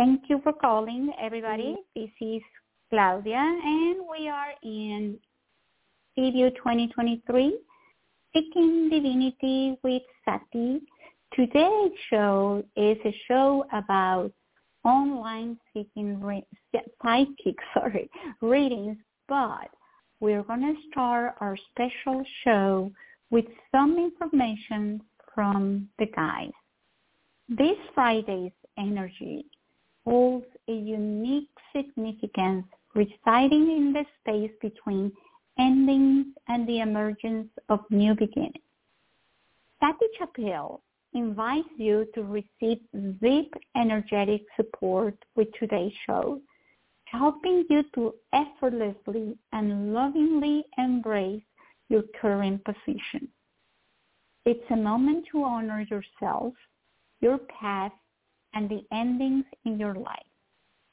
Thank you for calling, everybody. Mm-hmm. This is Claudia, and we are in C View 2023, Seeking Divinity with Sati. Today's show is a show about online seeking re- psychic sorry readings, but we're going to start our special show with some information from the guides. This Friday's energy holds a unique significance residing in the space between endings and the emergence of new beginnings. Sati Chappelle invites you to receive deep energetic support with today's show, helping you to effortlessly and lovingly embrace your current position. It's a moment to honor yourself, your path, and the endings in your life.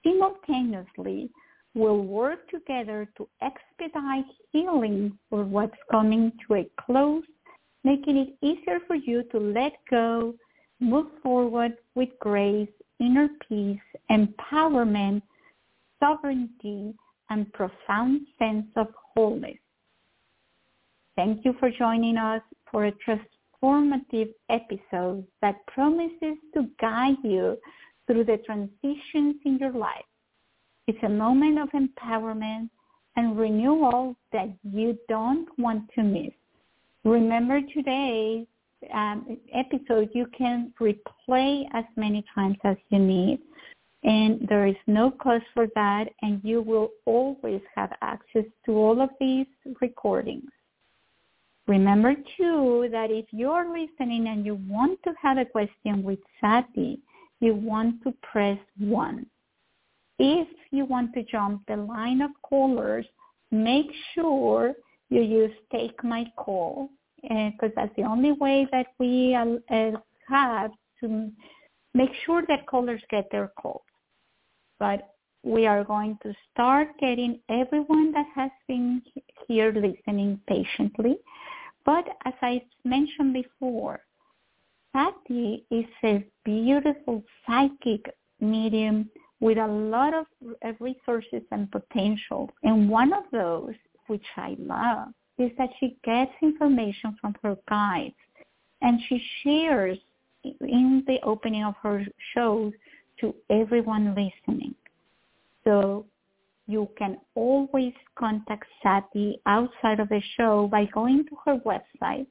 Simultaneously, we'll work together to expedite healing for what's coming to a close, making it easier for you to let go, move forward with grace, inner peace, empowerment, sovereignty, and profound sense of wholeness. Thank you for joining us for a transformative episode that promises to guide you through the transitions in your life. It's a moment of empowerment and renewal that you don't want to miss. Remember today's um, episode, you can replay as many times as you need. And there is no cost for that, and you will always have access to all of these recordings. Remember too that if you're listening and you want to have a question with Sati, you want to press 1. If you want to jump the line of callers, make sure you use take my call because uh, that's the only way that we uh, have to make sure that callers get their calls. But we are going to start getting everyone that has been here listening patiently but as I mentioned before, Sati is a beautiful psychic medium with a lot of resources and potential. And one of those, which I love, is that she gets information from her guides and she shares in the opening of her shows to everyone listening. So you can always contact Sati outside of the show by going to her website,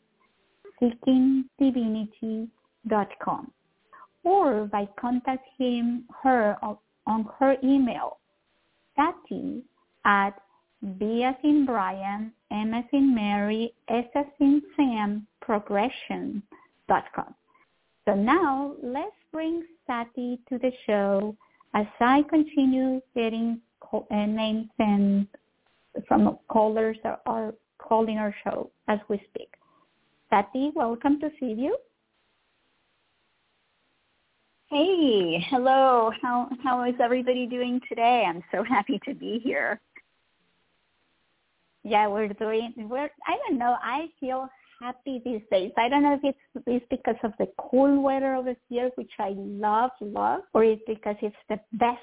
seekingdivinity.com, or by contacting her on her email, Sati at B as in Brian, M as in Mary, S as in Sam, progression.com. So now let's bring Sati to the show as I continue getting Uh, names and from callers are, are calling our show as we speak. Sati, welcome to see you. Hey, hello. How how is everybody doing today? I'm so happy to be here. Yeah, we're doing. We're. I don't know. I feel happy these days. I don't know if it's, it's because of the cool weather over here, which I love, love, or it's because it's the best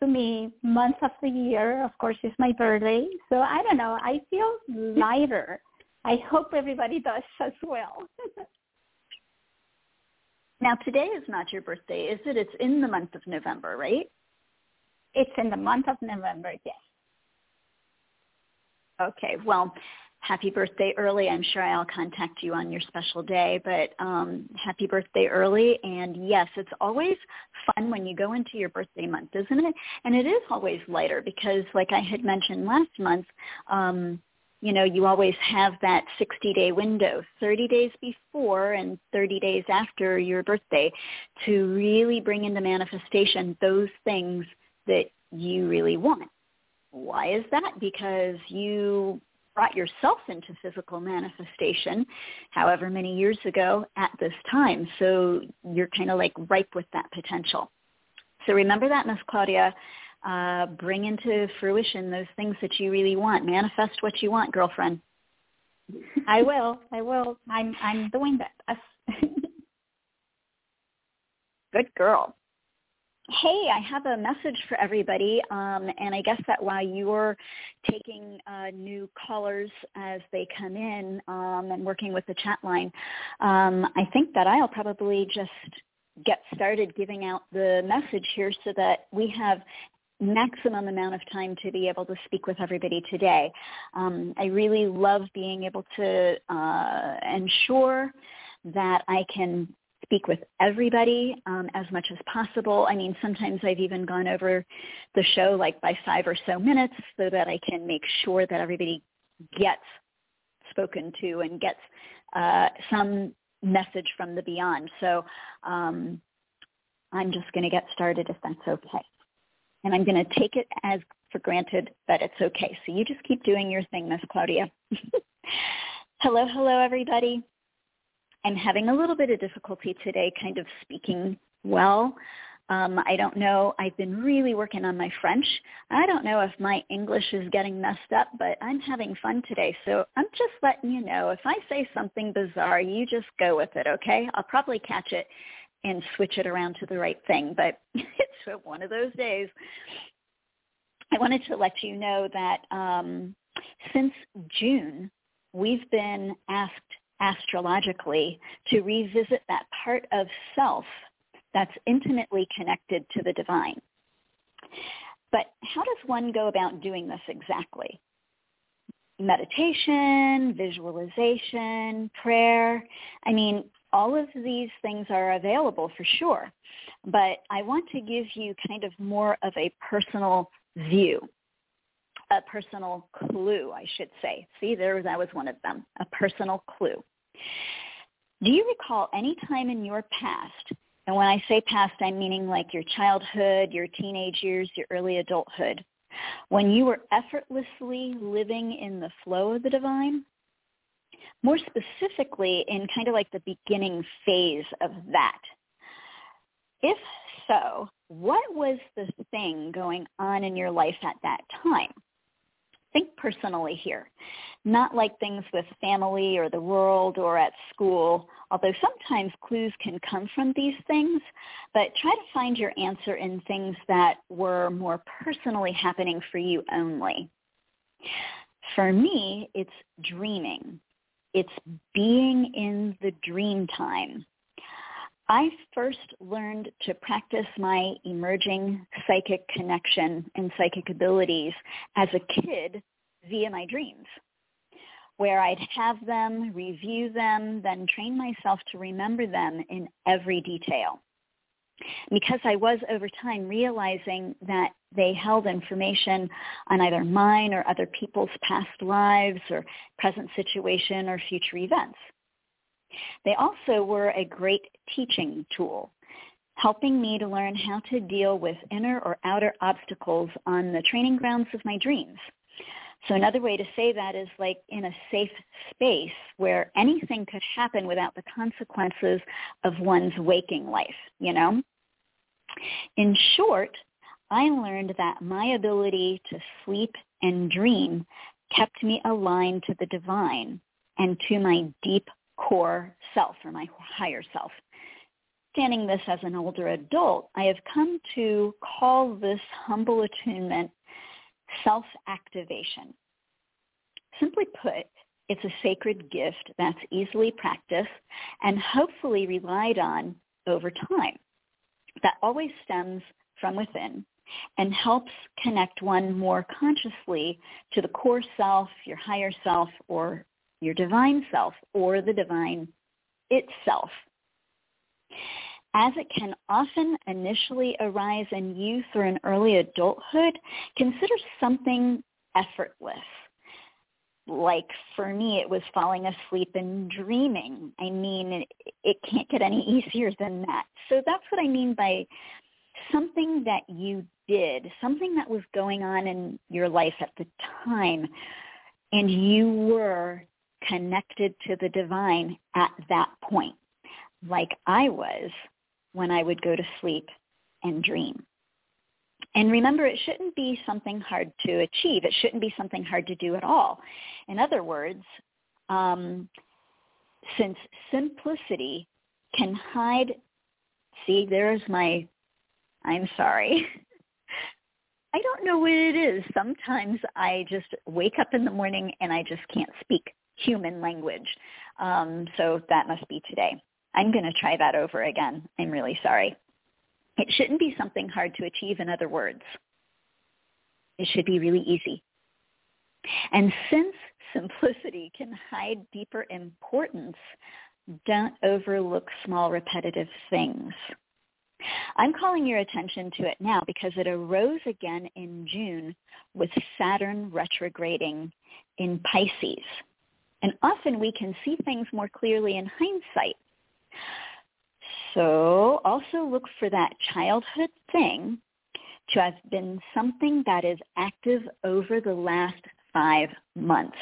to me month of the year. Of course, it's my birthday. So I don't know. I feel lighter. I hope everybody does as well. now, today is not your birthday, is it? It's in the month of November, right? It's in the month of November, yes. Okay. Well, happy birthday early. I'm sure I'll contact you on your special day, but um, happy birthday early. And yes, it's always fun when you go into your birthday month, isn't it? And it is always lighter because like I had mentioned last month, um, you know, you always have that 60-day window, 30 days before and 30 days after your birthday to really bring into manifestation those things that you really want. Why is that? Because you brought yourself into physical manifestation however many years ago at this time. So you're kind of like ripe with that potential. So remember that, Miss Claudia. Uh, bring into fruition those things that you really want. Manifest what you want, girlfriend. I will. I will. I'm I'm doing that. Good girl. Hey, I have a message for everybody, um, and I guess that while you're taking uh, new callers as they come in um, and working with the chat line, um, I think that I'll probably just get started giving out the message here so that we have maximum amount of time to be able to speak with everybody today. Um, I really love being able to uh, ensure that I can speak with everybody um, as much as possible. I mean, sometimes I've even gone over the show like by five or so minutes so that I can make sure that everybody gets spoken to and gets uh, some message from the beyond. So um, I'm just going to get started if that's okay. And I'm going to take it as for granted that it's okay. So you just keep doing your thing, Miss Claudia. hello, hello, everybody. I'm having a little bit of difficulty today kind of speaking well. Um, I don't know. I've been really working on my French. I don't know if my English is getting messed up, but I'm having fun today. So I'm just letting you know if I say something bizarre, you just go with it, okay? I'll probably catch it and switch it around to the right thing, but it's one of those days. I wanted to let you know that um, since June, we've been asked astrologically to revisit that part of self that's intimately connected to the divine. But how does one go about doing this exactly? Meditation, visualization, prayer. I mean, all of these things are available for sure. But I want to give you kind of more of a personal view, a personal clue, I should say. See, there that was one of them, a personal clue. Do you recall any time in your past, and when I say past, I'm meaning like your childhood, your teenage years, your early adulthood, when you were effortlessly living in the flow of the divine? More specifically, in kind of like the beginning phase of that. If so, what was the thing going on in your life at that time? Think personally here, not like things with family or the world or at school, although sometimes clues can come from these things, but try to find your answer in things that were more personally happening for you only. For me, it's dreaming. It's being in the dream time. I first learned to practice my emerging psychic connection and psychic abilities as a kid via my dreams, where I'd have them, review them, then train myself to remember them in every detail. Because I was over time realizing that they held information on either mine or other people's past lives or present situation or future events. They also were a great teaching tool, helping me to learn how to deal with inner or outer obstacles on the training grounds of my dreams. So another way to say that is like in a safe space where anything could happen without the consequences of one's waking life, you know? In short, I learned that my ability to sleep and dream kept me aligned to the divine and to my deep core self or my higher self. Standing this as an older adult, I have come to call this humble attunement self-activation. Simply put, it's a sacred gift that's easily practiced and hopefully relied on over time that always stems from within and helps connect one more consciously to the core self, your higher self, or your divine self or the divine itself. As it can often initially arise in youth or in early adulthood, consider something effortless. Like for me, it was falling asleep and dreaming. I mean, it, can't get any easier than that. So that's what I mean by something that you did, something that was going on in your life at the time, and you were connected to the divine at that point, like I was when I would go to sleep and dream. And remember, it shouldn't be something hard to achieve. It shouldn't be something hard to do at all. In other words, um, since simplicity can hide, see, there's my I'm sorry. I don't know what it is. Sometimes I just wake up in the morning and I just can't speak human language. Um, so that must be today. I'm going to try that over again. I'm really sorry. It shouldn't be something hard to achieve, in other words. It should be really easy. And since simplicity can hide deeper importance, don't overlook small repetitive things. I'm calling your attention to it now because it arose again in June with Saturn retrograding in Pisces. And often we can see things more clearly in hindsight. So also look for that childhood thing to have been something that is active over the last five months.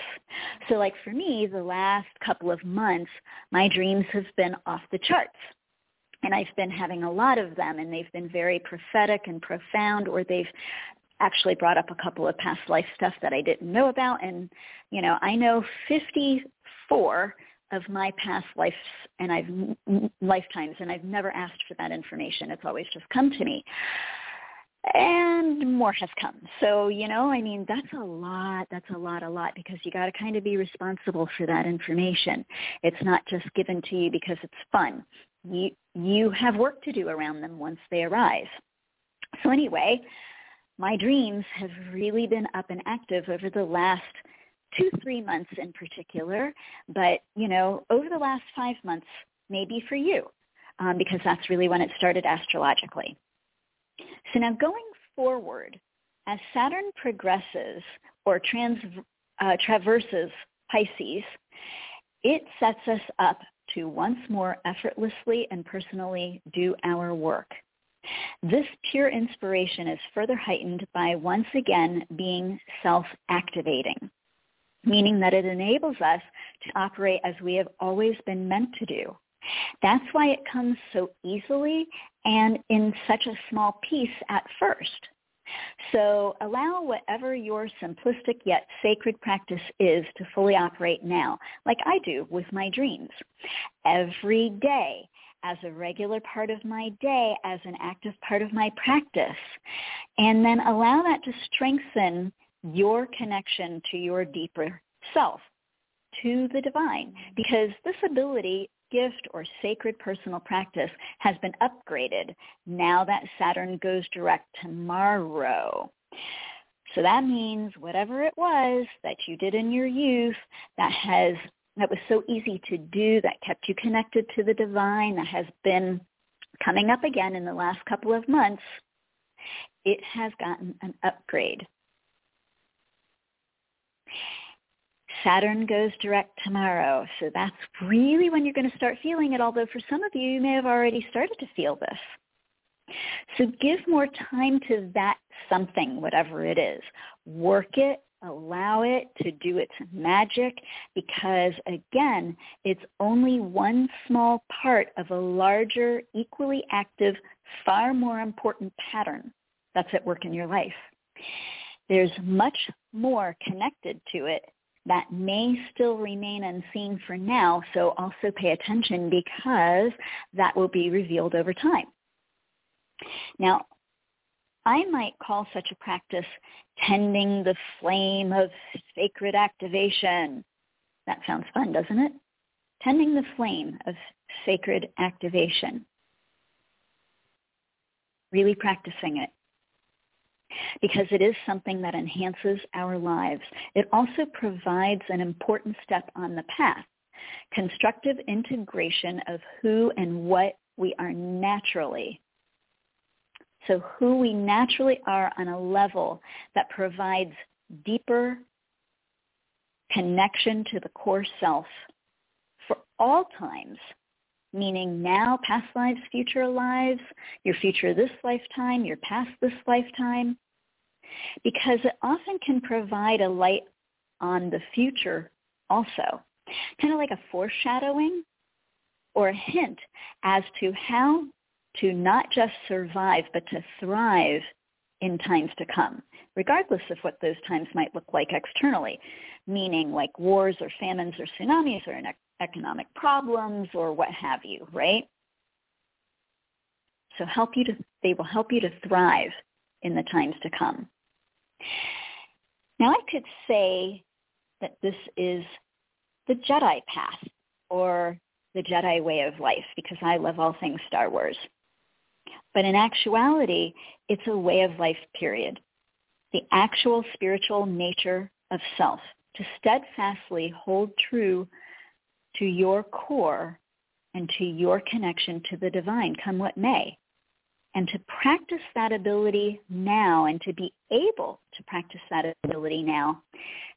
So like for me, the last couple of months, my dreams have been off the charts and I've been having a lot of them and they've been very prophetic and profound or they've actually brought up a couple of past life stuff that I didn't know about and you know I know 54 of my past lives and I've lifetimes and I've never asked for that information it's always just come to me and more has come. So, you know, I mean, that's a lot. That's a lot, a lot, because you got to kind of be responsible for that information. It's not just given to you because it's fun you you have work to do around them once they arise. So anyway, my dreams have really been up and active over the last two, three months in particular, but you know, over the last five months, maybe for you, um, because that's really when it started astrologically. So now going forward, as Saturn progresses or trans, uh, traverses Pisces, it sets us up to once more effortlessly and personally do our work. This pure inspiration is further heightened by once again being self-activating, meaning that it enables us to operate as we have always been meant to do. That's why it comes so easily and in such a small piece at first. So allow whatever your simplistic yet sacred practice is to fully operate now, like I do with my dreams. Every day, as a regular part of my day, as an active part of my practice. And then allow that to strengthen your connection to your deeper self, to the divine. Because this ability gift or sacred personal practice has been upgraded now that Saturn goes direct tomorrow. So that means whatever it was that you did in your youth that has that was so easy to do, that kept you connected to the divine, that has been coming up again in the last couple of months, it has gotten an upgrade. Saturn goes direct tomorrow. So that's really when you're going to start feeling it, although for some of you, you may have already started to feel this. So give more time to that something, whatever it is. Work it, allow it to do its magic because again, it's only one small part of a larger, equally active, far more important pattern that's at work in your life. There's much more connected to it that may still remain unseen for now, so also pay attention because that will be revealed over time. Now, I might call such a practice tending the flame of sacred activation. That sounds fun, doesn't it? Tending the flame of sacred activation. Really practicing it because it is something that enhances our lives. It also provides an important step on the path, constructive integration of who and what we are naturally. So who we naturally are on a level that provides deeper connection to the core self for all times meaning now, past lives, future lives, your future this lifetime, your past this lifetime, because it often can provide a light on the future also, kind of like a foreshadowing or a hint as to how to not just survive, but to thrive in times to come, regardless of what those times might look like externally, meaning like wars or famines or tsunamis or economic problems or what have you, right? So help you to, they will help you to thrive in the times to come. Now I could say that this is the Jedi path or the Jedi way of life because I love all things Star Wars. But in actuality, it's a way of life, period. The actual spiritual nature of self, to steadfastly hold true to your core and to your connection to the divine, come what may. And to practice that ability now and to be able to practice that ability now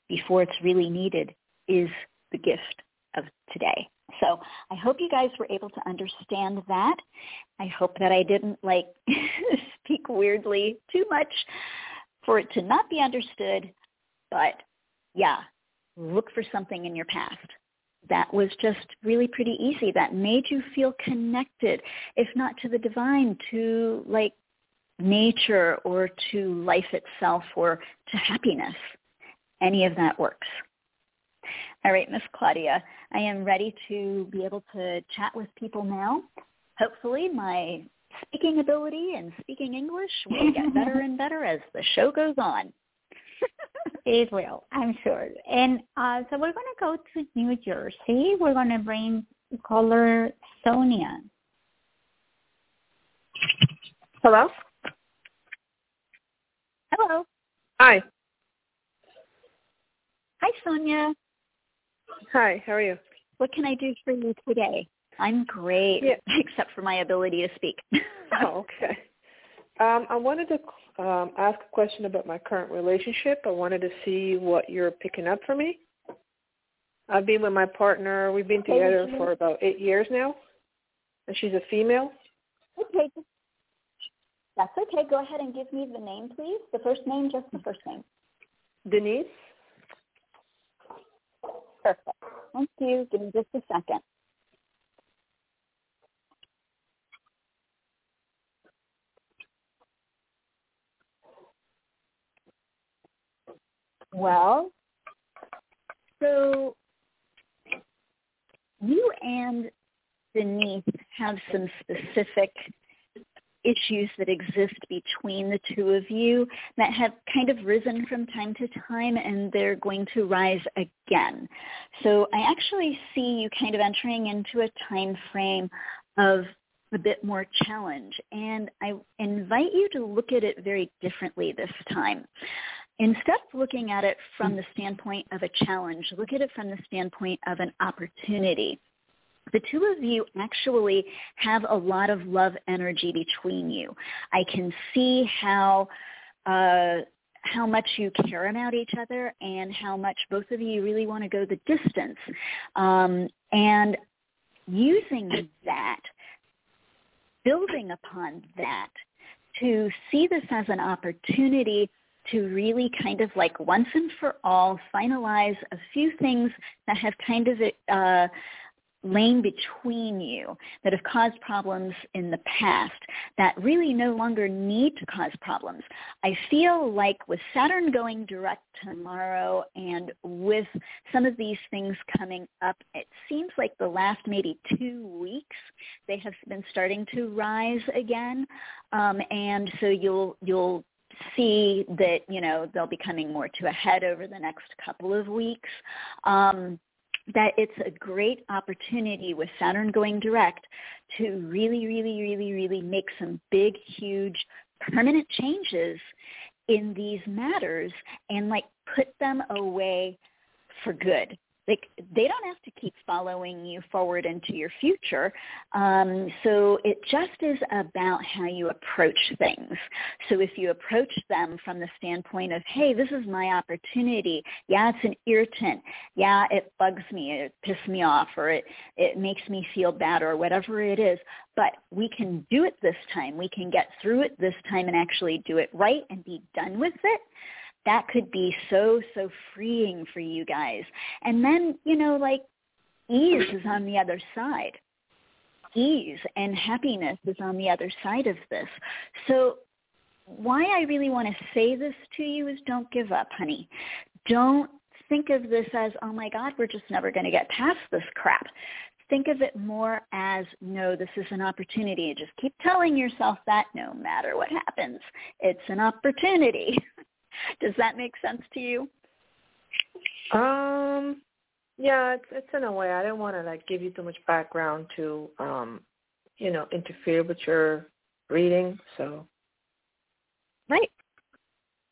before it's really needed is the gift of today. So I hope you guys were able to understand that. I hope that I didn't like speak weirdly too much for it to not be understood. But yeah, look for something in your past that was just really pretty easy that made you feel connected, if not to the divine, to like nature or to life itself or to happiness. Any of that works. All right, Miss Claudia, I am ready to be able to chat with people now. Hopefully my speaking ability and speaking English will get better and better as the show goes on. it will, I'm sure. And uh, so we're going to go to New Jersey. We're going to bring caller Sonia. Hello? Hello. Hi. Hi, Sonia. Hi, how are you? What can I do for you today? I'm great, yeah. except for my ability to speak. oh, okay. Um, I wanted to um, ask a question about my current relationship. I wanted to see what you're picking up for me. I've been with my partner. We've been together for about eight years now, and she's a female. Okay. That's okay. Go ahead and give me the name, please. The first name, just the first name. Denise. Perfect. Thank you. Give me just a second. Well, so you and Denise have some specific issues that exist between the two of you that have kind of risen from time to time and they're going to rise again. So I actually see you kind of entering into a time frame of a bit more challenge and I invite you to look at it very differently this time. Instead of looking at it from the standpoint of a challenge, look at it from the standpoint of an opportunity. The two of you actually have a lot of love energy between you. I can see how uh, how much you care about each other and how much both of you really want to go the distance. Um, and using that, building upon that, to see this as an opportunity to really kind of like once and for all finalize a few things that have kind of uh, lain between you that have caused problems in the past that really no longer need to cause problems. I feel like with Saturn going direct tomorrow and with some of these things coming up, it seems like the last maybe two weeks they have been starting to rise again. Um, and so you'll you'll see that you know they'll be coming more to a head over the next couple of weeks. Um, that it's a great opportunity with Saturn going direct to really, really, really, really make some big, huge, permanent changes in these matters and like put them away for good like they don't have to keep following you forward into your future. Um, so it just is about how you approach things. So if you approach them from the standpoint of, hey, this is my opportunity. Yeah, it's an irritant. Yeah, it bugs me. It pisses me off, or it it makes me feel bad, or whatever it is. But we can do it this time. We can get through it this time and actually do it right and be done with it that could be so, so freeing for you guys. And then, you know, like ease is on the other side. Ease and happiness is on the other side of this. So why I really want to say this to you is don't give up, honey. Don't think of this as, oh my God, we're just never going to get past this crap. think of it more as no, this is an opportunity. Just keep telling yourself that no matter what happens, it's an opportunity. Does that make sense to you? Um, yeah, it's it's in a way. I didn't want to like give you too much background to, um, you know, interfere with your reading. So. Right.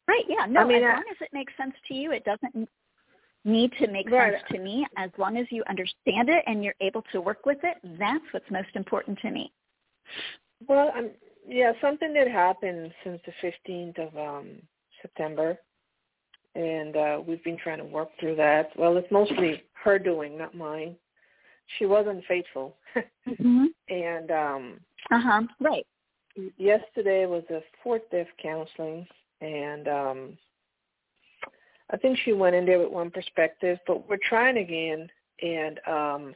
Right. Yeah. No. I mean, as I, long as it makes sense to you, it doesn't need to make right. sense to me. As long as you understand it and you're able to work with it, that's what's most important to me. Well, um, yeah, something did happen since the fifteenth of um September, and uh we've been trying to work through that. Well, it's mostly her doing, not mine. She was unfaithful, mm-hmm. and um uh huh, right. Yesterday was a fourth day of counseling, and um I think she went in there with one perspective, but we're trying again. And um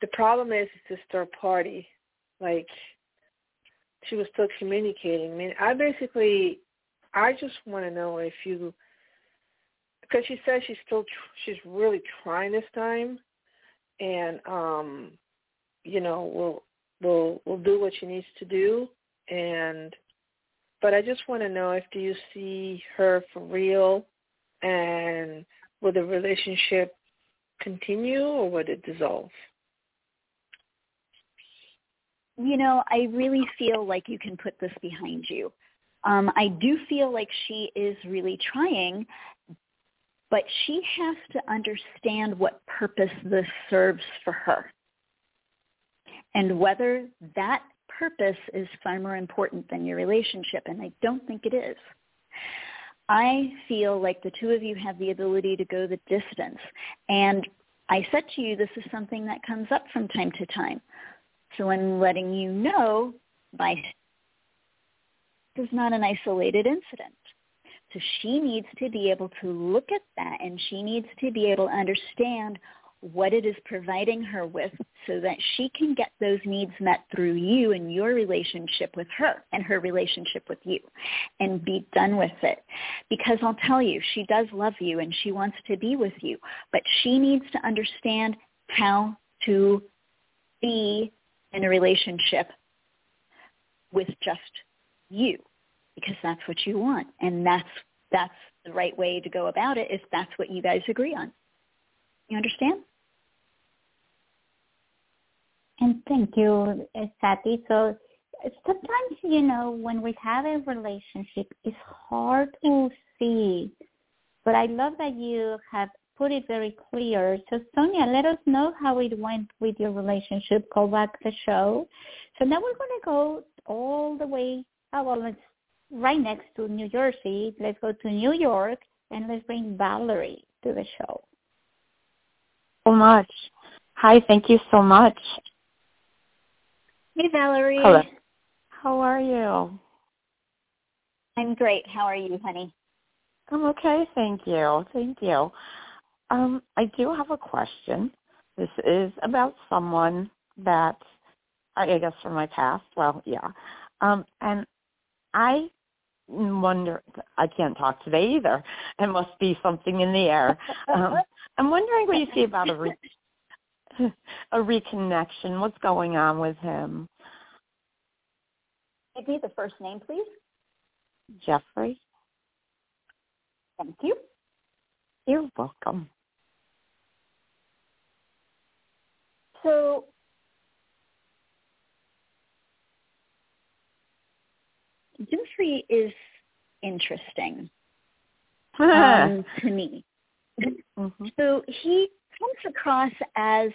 the problem is it's this third party. Like she was still communicating. I mean, I basically, I just want to know if you, because she says she's still, tr- she's really trying this time, and um, you know, we'll we'll we'll do what she needs to do, and but I just want to know if do you see her for real and will the relationship continue or would it dissolve? You know, I really feel like you can put this behind you. Um, I do feel like she is really trying, but she has to understand what purpose this serves for her and whether that purpose is far more important than your relationship, and I don't think it is. I feel like the two of you have the ability to go the distance. And I said to you, this is something that comes up from time to time. So I'm letting you know by is not an isolated incident. So she needs to be able to look at that and she needs to be able to understand what it is providing her with so that she can get those needs met through you and your relationship with her and her relationship with you and be done with it. Because I'll tell you, she does love you and she wants to be with you, but she needs to understand how to be in a relationship with just you because that's what you want and that's that's the right way to go about it if that's what you guys agree on. You understand? And thank you, Sati. So sometimes, you know, when we have a relationship, it's hard to see. But I love that you have put it very clear. So Sonia, let us know how it went with your relationship. Go back the show. So now we're going to go all the way. Oh, well, it's right next to New Jersey. Let's go to New York and let's bring Valerie to the show. So much. Hi, thank you so much. Hey, Valerie. Hello. How are you? I'm great. How are you, honey? I'm okay, thank you. Thank you. Um, I do have a question. This is about someone that I guess from my past. Well, yeah. Um, and I wonder I can't talk today either. It must be something in the air. Um, I'm wondering what you see about a re- a reconnection. What's going on with him? Give me the first name, please. Jeffrey. Thank you. You're welcome. So Jeffrey is interesting um, to me. Mm-hmm. So he comes across as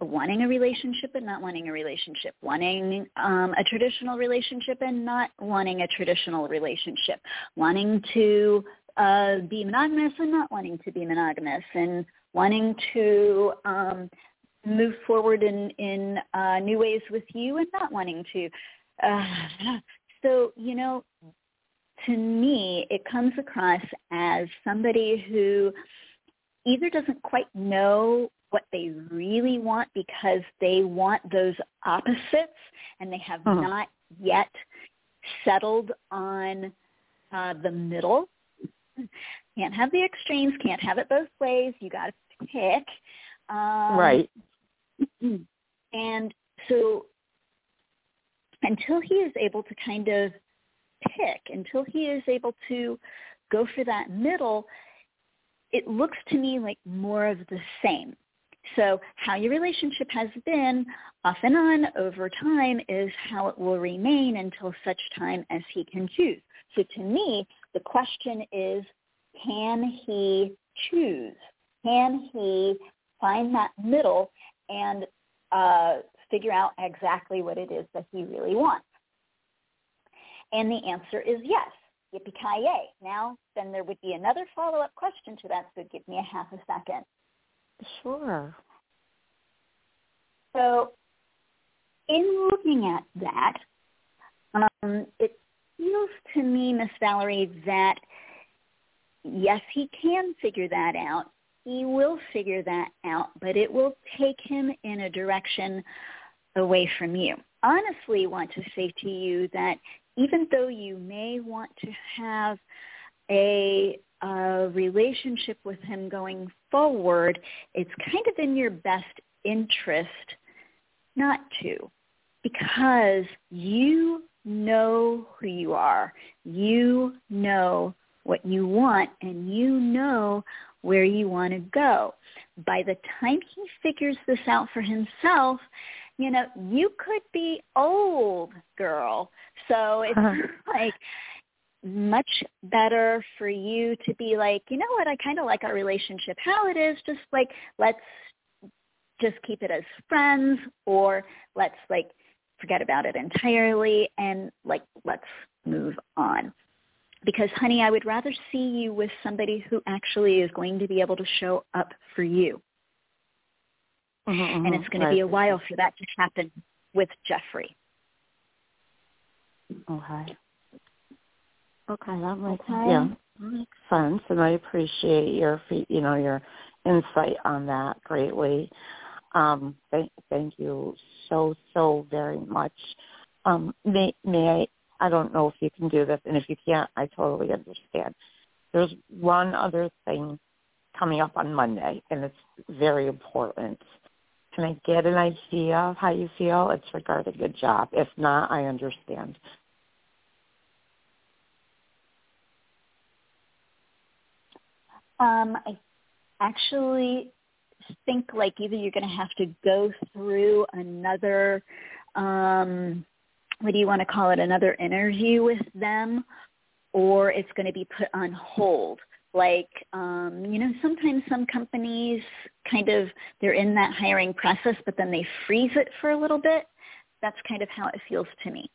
wanting a relationship and not wanting a relationship, wanting um, a traditional relationship and not wanting a traditional relationship, wanting to uh, be monogamous and not wanting to be monogamous, and wanting to um, move forward in in uh, new ways with you and not wanting to. Uh, so you know, to me, it comes across as somebody who either doesn't quite know what they really want because they want those opposites and they have uh-huh. not yet settled on uh, the middle. Can't have the extremes, can't have it both ways. You got to pick. Um, right. and so until he is able to kind of pick, until he is able to go for that middle, it looks to me like more of the same. So how your relationship has been off and on over time is how it will remain until such time as he can choose. So to me, the question is, can he choose? Can he find that middle and uh, figure out exactly what it is that he really wants? And the answer is yes. Yippee-ki-yay. Now, then there would be another follow-up question to that, so give me a half a second. Sure. So in looking at that, um, it feels to me, Miss Valerie, that yes, he can figure that out. He will figure that out, but it will take him in a direction away from you. Honestly, want to say to you that even though you may want to have a, a relationship with him going forward, it's kind of in your best interest not to because you know who you are. You know what you want and you know where you want to go. By the time he figures this out for himself, you know, you could be old, girl. So it's uh-huh. like much better for you to be like, you know what, I kind of like our relationship how it is, just like let's just keep it as friends or let's like forget about it entirely and like let's move on. Because honey, I would rather see you with somebody who actually is going to be able to show up for you. Mm-hmm, and it's going right. to be a while for that to happen with Jeffrey. Okay. Okay, that makes okay. yeah makes sense, and I appreciate your you know your insight on that greatly. Um, thank thank you so so very much. Um, may may I? I don't know if you can do this, and if you can't, I totally understand. There's one other thing coming up on Monday, and it's very important. Can I get an idea of how you feel? It's regarding a job. If not, I understand. Um, I actually think like either you're going to have to go through another, um, what do you want to call it, another interview with them, or it's going to be put on hold like um you know sometimes some companies kind of they're in that hiring process but then they freeze it for a little bit that's kind of how it feels to me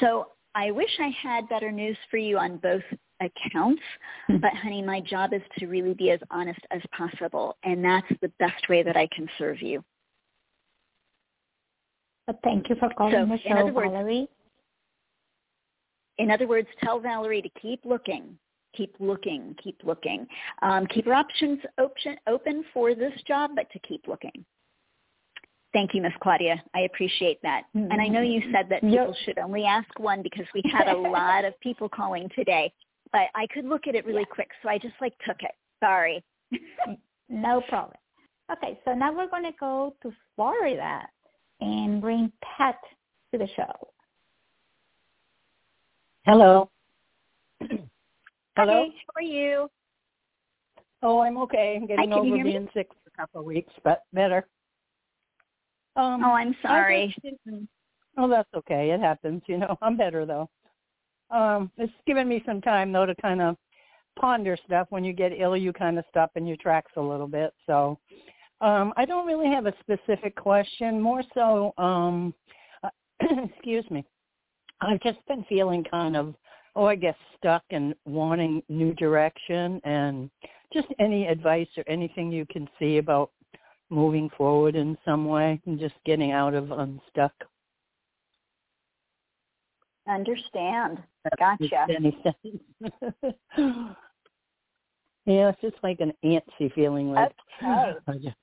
so i wish i had better news for you on both accounts hmm. but honey my job is to really be as honest as possible and that's the best way that i can serve you but thank you for calling so, the show, words, Valerie. In other words, tell Valerie to keep looking keep looking, keep looking. Um, keep your options open, open for this job, but to keep looking. Thank you, Miss Claudia. I appreciate that. Mm-hmm. And I know you said that people yep. should only ask one because we had a lot of people calling today. But I could look at it really yeah. quick, so I just like took it. Sorry. no problem. Okay, so now we're going to go to Florida and bring Pat to the show. Hello. Hello. How are you? Oh, I'm okay. I'm getting Hi, over being me? sick for a couple of weeks, but better. Um, oh, I'm sorry. oh, that's okay. It happens. You know, I'm better though. Um, it's given me some time though to kind of ponder stuff. When you get ill, you kind of stop in your tracks a little bit. So, um, I don't really have a specific question. More so, um, excuse me. I've just been feeling kind of oh, I guess stuck and wanting new direction and just any advice or anything you can see about moving forward in some way and just getting out of unstuck. Understand. Gotcha. Yeah, it's just like an antsy feeling like okay.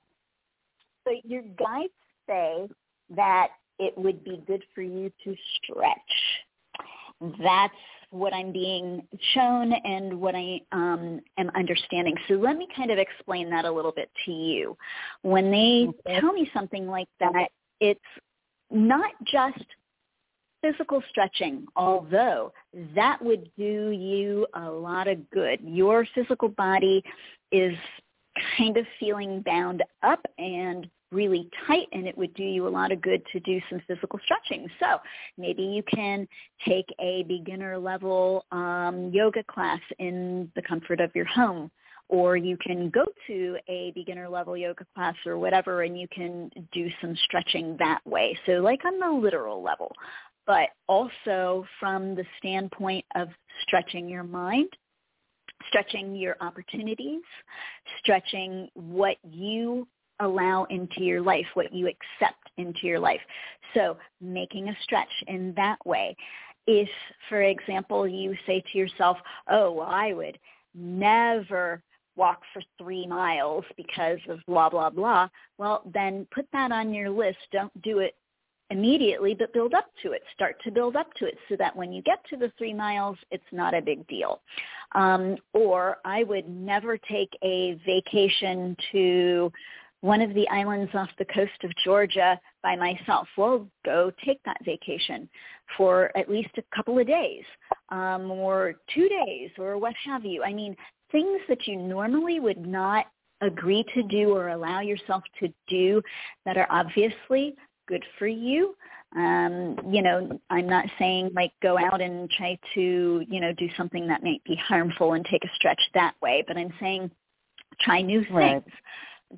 so your guides say that it would be good for you to stretch. That's what I'm being shown and what I um, am understanding. So let me kind of explain that a little bit to you. When they okay. tell me something like that, it's not just physical stretching, although that would do you a lot of good. Your physical body is kind of feeling bound up and really tight and it would do you a lot of good to do some physical stretching. So maybe you can take a beginner level um, yoga class in the comfort of your home or you can go to a beginner level yoga class or whatever and you can do some stretching that way. So like on the literal level, but also from the standpoint of stretching your mind stretching your opportunities, stretching what you allow into your life, what you accept into your life. So making a stretch in that way. If, for example, you say to yourself, oh, well, I would never walk for three miles because of blah, blah, blah, well, then put that on your list. Don't do it immediately, but build up to it. Start to build up to it so that when you get to the three miles, it's not a big deal. Um, or I would never take a vacation to one of the islands off the coast of Georgia by myself. Well, go take that vacation for at least a couple of days um, or two days or what have you. I mean, things that you normally would not agree to do or allow yourself to do that are obviously good for you. Um, you know, I'm not saying like go out and try to, you know, do something that might be harmful and take a stretch that way, but I'm saying try new things. Right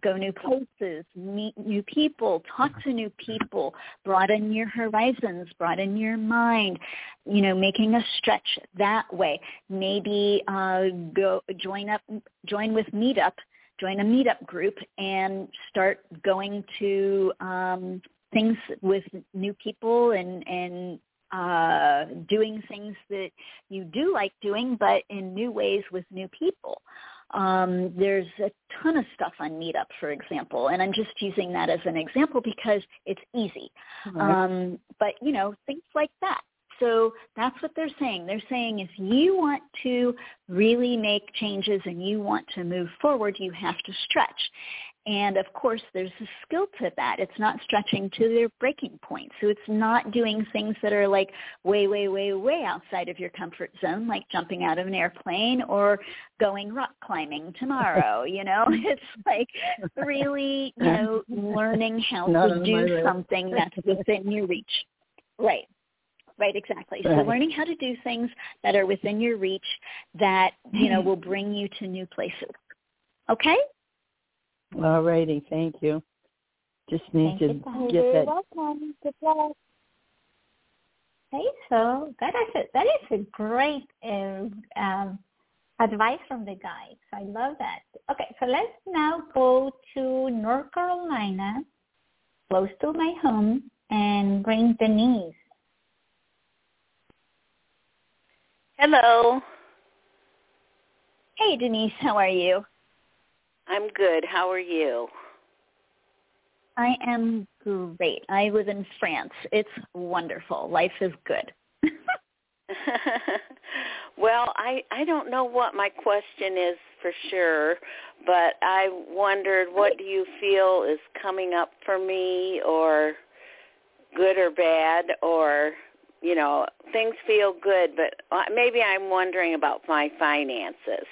go new places, meet new people, talk to new people, broaden your horizons, broaden your mind, you know, making a stretch that way. Maybe uh, go join up, join with Meetup, join a Meetup group, and start going to um, things with new people and and uh, doing things that you do like doing, but in new ways with new people. Um, there's a ton of stuff on Meetup, for example, and I'm just using that as an example because it's easy. Um, but you know, things like that. So that's what they're saying. They're saying if you want to really make changes and you want to move forward, you have to stretch. And of course, there's a skill to that. It's not stretching to their breaking point. So it's not doing things that are like way, way, way, way outside of your comfort zone, like jumping out of an airplane or going rock climbing tomorrow. You know, it's like really, you know, learning how to do something that's within your reach. Right. Right, exactly. So learning how to do things that are within your reach that, you know, will bring you to new places. Okay? All righty, thank you. Just need thank to you. get that. Welcome. Good luck. Okay, so that is a, that is a great uh, um, advice from the guides. I love that. Okay, so let's now go to North Carolina, close to my home, and bring Denise. Hello. Hey, Denise. How are you? I'm good. How are you? I am great. I live in France. It's wonderful. Life is good. well, I I don't know what my question is for sure, but I wondered what do you feel is coming up for me or good or bad or you know, things feel good, but uh, maybe I'm wondering about my finances.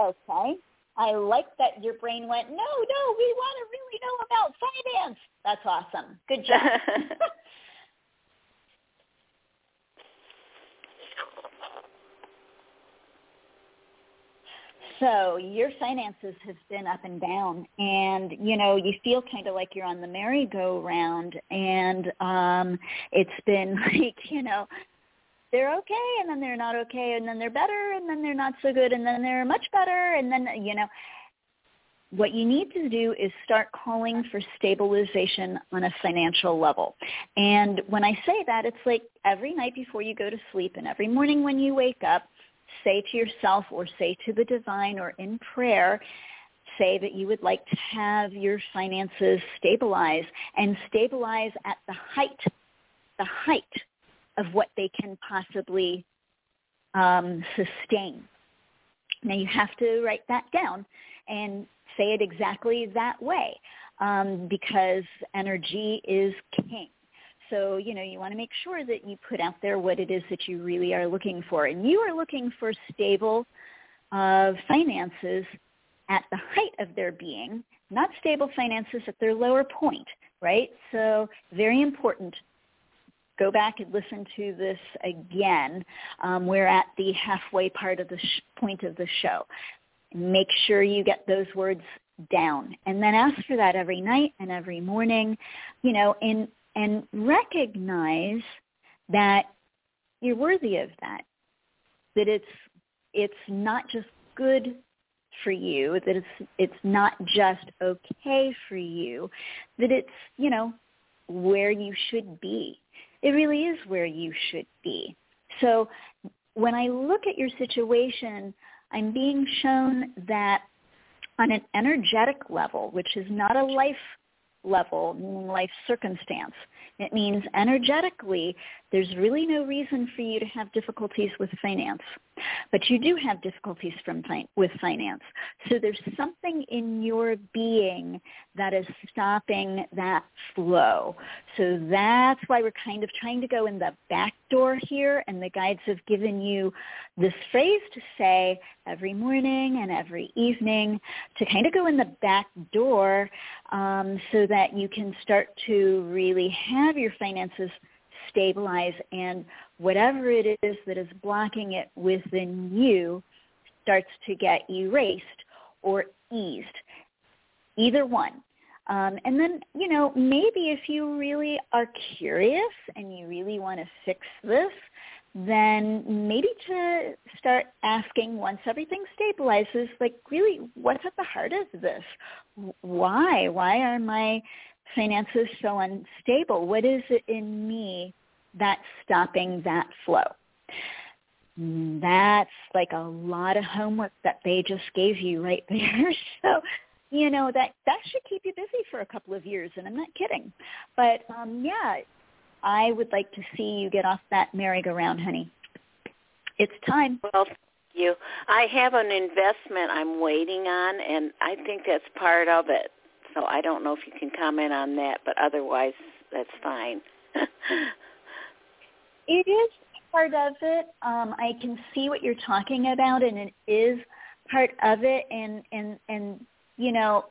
Okay. I like that your brain went, no, no, we want to really know about finance. That's awesome. Good job. so your finances have been up and down and you know you feel kind of like you're on the merry-go-round and um it's been like you know they're okay and then they're not okay and then they're better and then they're not so good and then they're much better and then you know what you need to do is start calling for stabilization on a financial level. And when I say that, it's like every night before you go to sleep and every morning when you wake up, say to yourself or say to the divine or in prayer, say that you would like to have your finances stabilize and stabilize at the height, the height of what they can possibly um, sustain. Now you have to write that down and say it exactly that way um, because energy is king. So, you know, you want to make sure that you put out there what it is that you really are looking for. And you are looking for stable uh, finances at the height of their being, not stable finances at their lower point, right? So very important. Go back and listen to this again. Um, we're at the halfway part of the sh- point of the show. Make sure you get those words down and then ask for that every night and every morning, you know, and, and recognize that you're worthy of that, that it's, it's not just good for you, that it's it's not just okay for you, that it's, you know, where you should be. It really is where you should be. So when I look at your situation, I'm being shown that on an energetic level, which is not a life level, meaning life circumstance, it means energetically, there's really no reason for you to have difficulties with finance, but you do have difficulties from with finance. So there's something in your being that is stopping that flow. So that's why we're kind of trying to go in the back door here, and the guides have given you this phrase to say every morning and every evening to kind of go in the back door um, so that you can start to really have your finances stabilize and whatever it is that is blocking it within you starts to get erased or eased. Either one. Um, and then, you know, maybe if you really are curious and you really want to fix this, then maybe to start asking once everything stabilizes, like really, what's at the heart of this? Why? Why are my finances so unstable? What is it in me that's stopping that flow? That's like a lot of homework that they just gave you right there. So, you know, that that should keep you busy for a couple of years and I'm not kidding. But um yeah, I would like to see you get off that merry-go-round, honey. It's time. Well, thank you. I have an investment I'm waiting on, and I think that's part of it. So I don't know if you can comment on that, but otherwise, that's fine. it is part of it. Um, I can see what you're talking about, and it is part of it. And and and you know,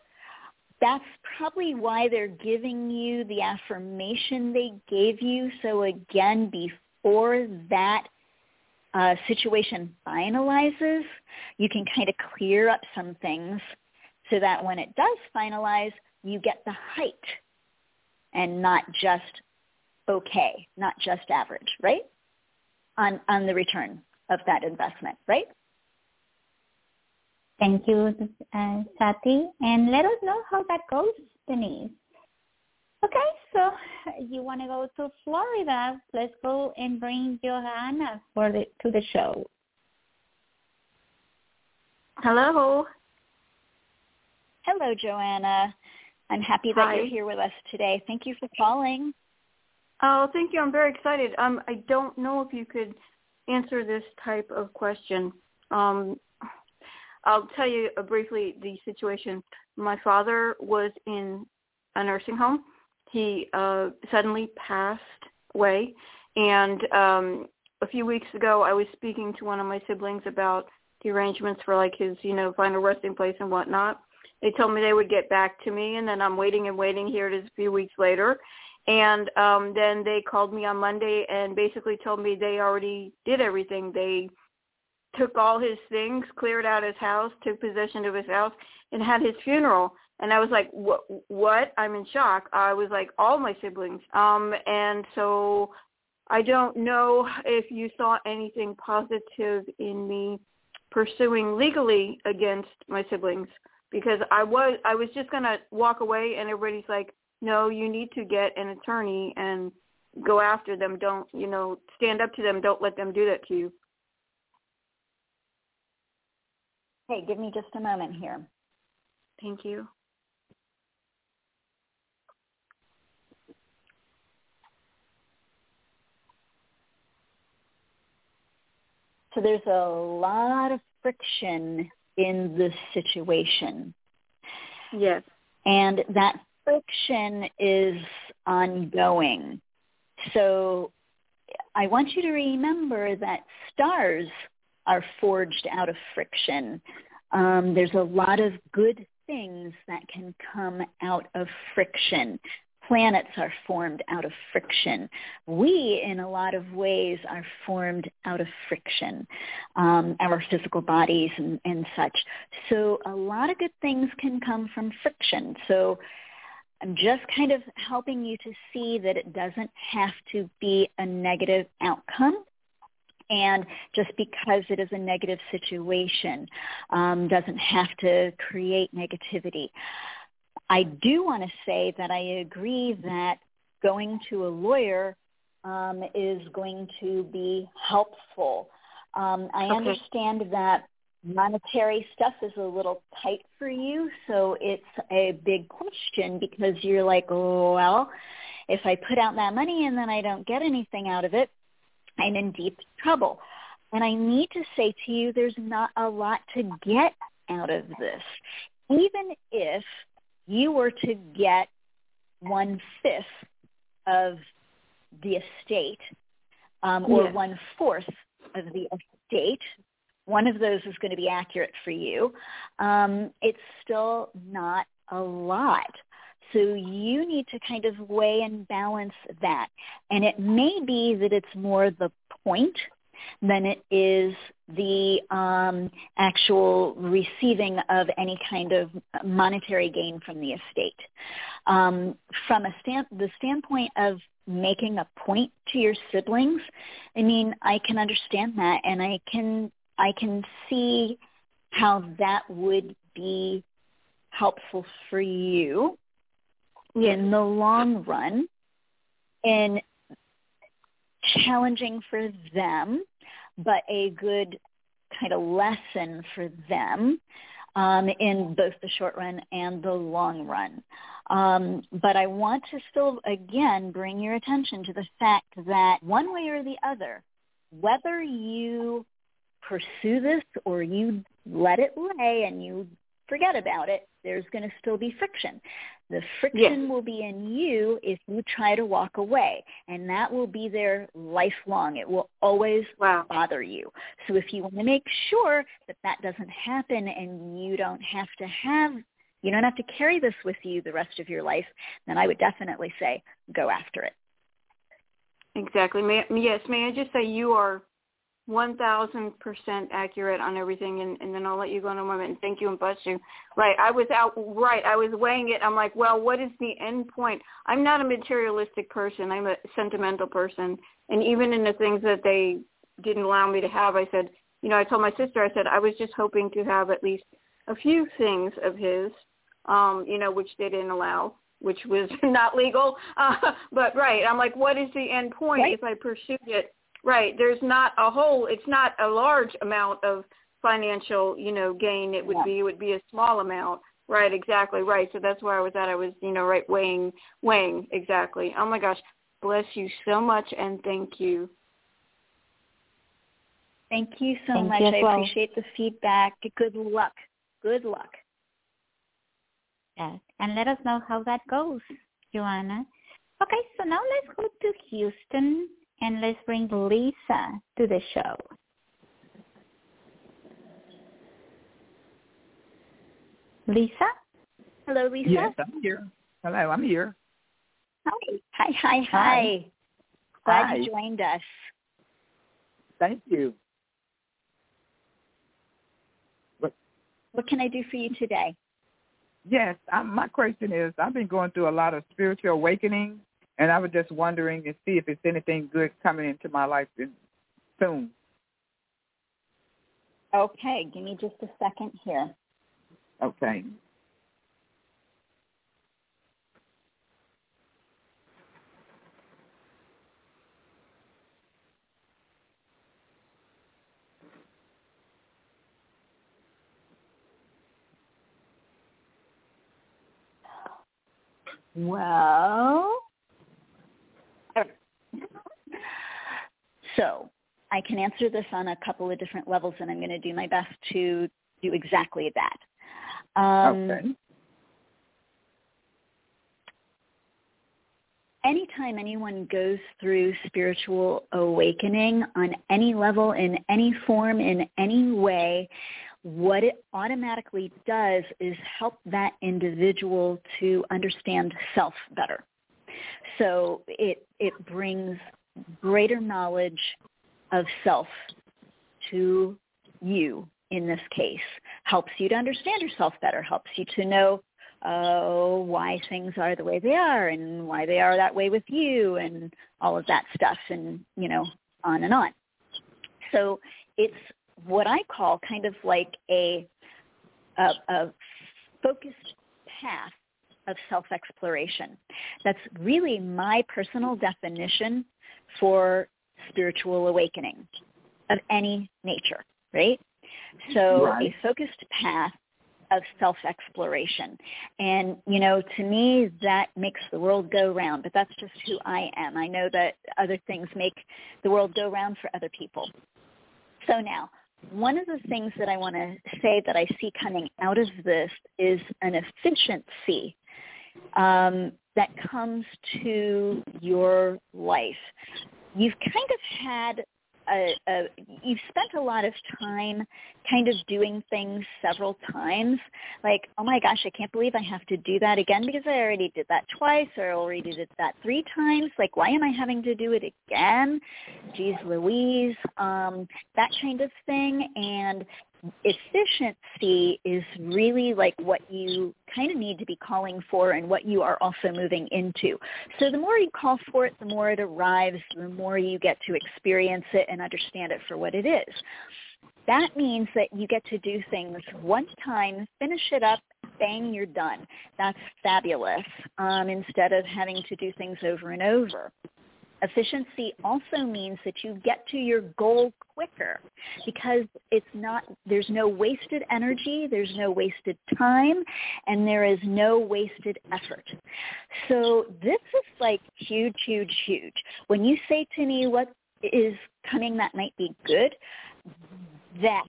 that's probably why they're giving you the affirmation they gave you. So again, before that uh, situation finalizes, you can kind of clear up some things so that when it does finalize, you get the height and not just okay, not just average, right? On on the return of that investment, right? Thank you, uh, Sati. And let us know how that goes, Denise. Okay, so you want to go to Florida. Let's go and bring Johanna for the, to the show. Hello. Hello, Joanna. I'm happy that Hi. you're here with us today. Thank you for calling. Oh, thank you. I'm very excited. Um, I don't know if you could answer this type of question. Um, I'll tell you uh, briefly the situation. My father was in a nursing home. He uh, suddenly passed away, and um, a few weeks ago, I was speaking to one of my siblings about the arrangements for like his, you know, final resting place and whatnot. They told me they would get back to me, and then I'm waiting and waiting. Here it is, a few weeks later, and um, then they called me on Monday and basically told me they already did everything. They took all his things, cleared out his house, took possession of his house, and had his funeral. And I was like, what? What? I'm in shock. I was like, all my siblings. Um, and so I don't know if you saw anything positive in me pursuing legally against my siblings because I was I was just gonna walk away and everybody's like, no, you need to get an attorney and go after them. Don't you know stand up to them. Don't let them do that to you. Hey, give me just a moment here. Thank you. So there's a lot of friction in this situation. Yes. And that friction is ongoing. So I want you to remember that stars are forged out of friction. Um, there's a lot of good things that can come out of friction. Planets are formed out of friction. We, in a lot of ways, are formed out of friction, um, our physical bodies and, and such. So a lot of good things can come from friction. So I'm just kind of helping you to see that it doesn't have to be a negative outcome. And just because it is a negative situation um, doesn't have to create negativity. I do want to say that I agree that going to a lawyer um, is going to be helpful. Um, I okay. understand that monetary stuff is a little tight for you, so it's a big question because you're like, oh, well, if I put out that money and then I don't get anything out of it, I'm in deep trouble. And I need to say to you, there's not a lot to get out of this. Even if you were to get one-fifth of the estate um, or yes. one-fourth of the estate, one of those is going to be accurate for you. Um, it's still not a lot. So you need to kind of weigh and balance that. And it may be that it's more the point than it is the um, actual receiving of any kind of monetary gain from the estate. Um, from a stand, the standpoint of making a point to your siblings, I mean, I can understand that, and I can I can see how that would be helpful for you in the long run and challenging for them, but a good kind of lesson for them um, in both the short run and the long run. Um, but I want to still, again, bring your attention to the fact that one way or the other, whether you pursue this or you let it lay and you forget about it, there's going to still be friction. The friction yes. will be in you if you try to walk away, and that will be there lifelong. It will always wow. bother you. So if you want to make sure that that doesn't happen and you don't have to have, you don't have to carry this with you the rest of your life, then I would definitely say go after it. Exactly. May, yes, may I just say you are 1000% accurate on everything and, and then I'll let you go in a moment and thank you and bless you. Right. I was out right. I was weighing it. I'm like, well, what is the end point? I'm not a materialistic person. I'm a sentimental person. And even in the things that they didn't allow me to have, I said, you know, I told my sister, I said, I was just hoping to have at least a few things of his, um, you know, which they didn't allow which was not legal. Uh, but right, I'm like, what is the end point right. if I pursued it? Right. There's not a whole, it's not a large amount of financial, you know, gain it would yeah. be. It would be a small amount. Right, exactly. Right. So that's where I was at. I was, you know, right weighing, weighing. Exactly. Oh my gosh. Bless you so much and thank you. Thank you so thank much. You I well. appreciate the feedback. Good luck. Good luck. Yes. And let us know how that goes, Joanna. Okay, so now let's go to Houston and let's bring Lisa to the show. Lisa? Hello, Lisa. Yes, I'm here. Hello, I'm here. Hi. Hi, hi, hi. Glad hi. you joined us. Thank you. What, what can I do for you today? Yes, um, my question is, I've been going through a lot of spiritual awakening and I was just wondering and see if it's anything good coming into my life soon. Okay, give me just a second here. Okay. Well, so I can answer this on a couple of different levels, and I'm going to do my best to do exactly that. Um, okay. anytime anyone goes through spiritual awakening on any level, in any form, in any way, what it automatically does is help that individual to understand self better. So it, it brings greater knowledge of self to you in this case, helps you to understand yourself better, helps you to know uh, why things are the way they are and why they are that way with you and all of that stuff and, you know, on and on. So it's what I call kind of like a, a, a focused path of self-exploration. That's really my personal definition for spiritual awakening of any nature, right? So right. a focused path of self-exploration. And, you know, to me, that makes the world go round, but that's just who I am. I know that other things make the world go round for other people. So now, one of the things that I want to say that I see coming out of this is an efficiency um, that comes to your life. You've kind of had a, a you've spent a lot of time kind of doing things several times. Like oh my gosh i can't believe i have to do that again because i already did that twice or I already did that three times. Like why am i having to do it again? Geez louise um that kind of thing. And efficiency is really like what you kind of need to be calling for and what you are also moving into. So the more you call for it, the more it arrives, the more you get to experience it and understand it for what it is. That means that you get to do things one time, finish it up, bang, you're done. That's fabulous um, instead of having to do things over and over. Efficiency also means that you get to your goal quicker because it's not there's no wasted energy, there's no wasted time, and there is no wasted effort. So this is like huge, huge, huge. When you say to me what is coming that might be good, that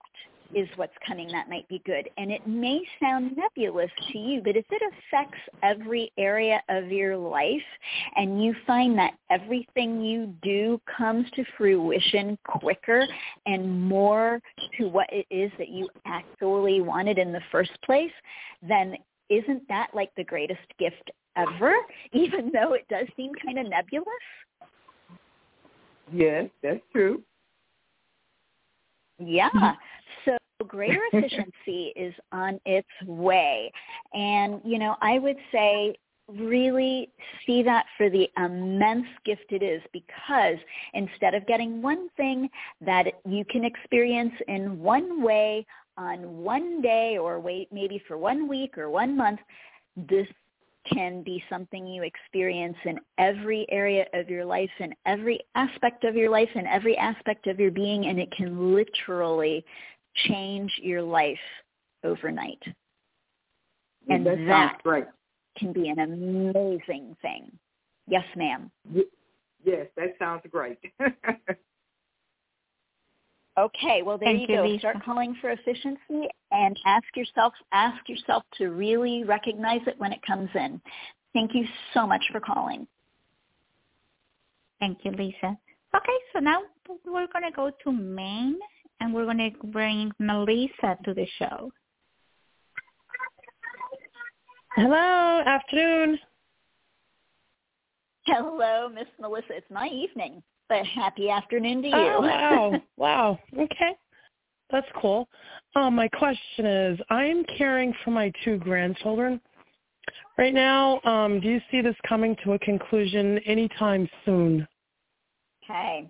is what's coming that might be good. And it may sound nebulous to you, but if it affects every area of your life and you find that everything you do comes to fruition quicker and more to what it is that you actually wanted in the first place, then isn't that like the greatest gift ever, even though it does seem kind of nebulous? Yes, that's true. Yeah. So greater efficiency is on its way. And, you know, I would say really see that for the immense gift it is because instead of getting one thing that you can experience in one way on one day or wait maybe for one week or one month, this can be something you experience in every area of your life, in every aspect of your life, in every aspect of your being, and it can literally change your life overnight. and that, that great. can be an amazing thing. Yes, ma'am. Yes, that sounds great. okay, well there Thank you, you go. Lisa. Start calling for efficiency and ask yourself ask yourself to really recognize it when it comes in. Thank you so much for calling. Thank you, Lisa. Okay, so now we're going to go to Maine and we're going to bring Melissa to the show. Hello, afternoon. Hello, Miss Melissa. It's my evening, but happy afternoon to you. Oh, wow. wow. Okay. That's cool. Um, my question is, I'm caring for my two grandchildren right now. Um, do you see this coming to a conclusion anytime soon? Okay.